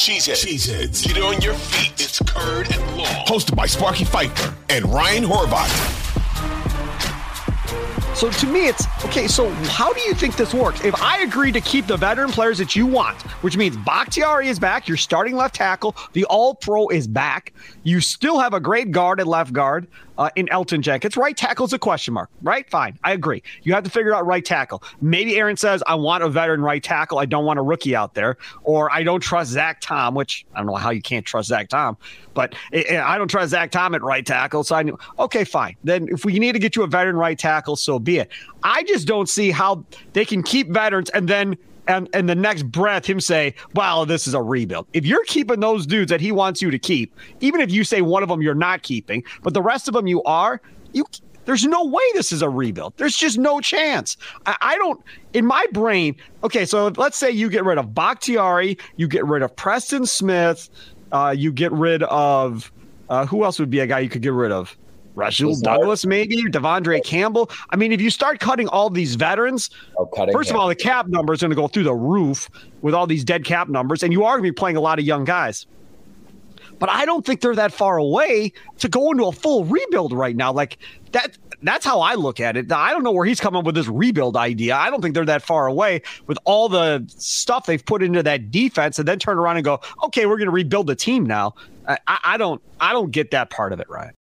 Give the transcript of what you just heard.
Cheeseheads. Cheeseheads. Get on your feet. It's Curd and law. Hosted by Sparky Fifer and Ryan Horvat. So to me, it's okay. So how do you think this works? If I agree to keep the veteran players that you want, which means Bakhtiari is back, your starting left tackle, the All Pro is back. You still have a great guard at left guard uh, in Elgton Jenkins. Right tackle is a question mark, right? Fine. I agree. You have to figure out right tackle. Maybe Aaron says, I want a veteran right tackle. I don't want a rookie out there. Or I don't trust Zach Tom, which I don't know how you can't trust Zach Tom, but I don't trust Zach Tom at right tackle. So I knew, okay, fine. Then if we need to get you a veteran right tackle, so be it. I just don't see how they can keep veterans and then and and the next breath him say, "Wow, this is a rebuild." If you're keeping those dudes that he wants you to keep, even if you say one of them you're not keeping, but the rest of them you are, you there's no way this is a rebuild. There's just no chance. I, I, don't, in my brain, okay, so let's say you get rid of Bakhtiari, you get rid of Preston Smith, uh, you get rid of, uh, who else would be a guy you could get rid of? Rasul Douglas, maybe De'Vondre Campbell. I mean, if you start cutting all these veterans, oh, first of all, the cap number is going to go through the roof with all these dead cap numbers, and you are going to be playing a lot of young guys. But I don't think they're that far away to go into a full rebuild right now. Like that. That's how I look at it. I don't know where he's coming up with this rebuild idea. I don't think they're that far away with all the stuff they've put into that defense, and then turn around and go, "Okay, we're going to rebuild the team now." I, I don't. I don't get that part of it right.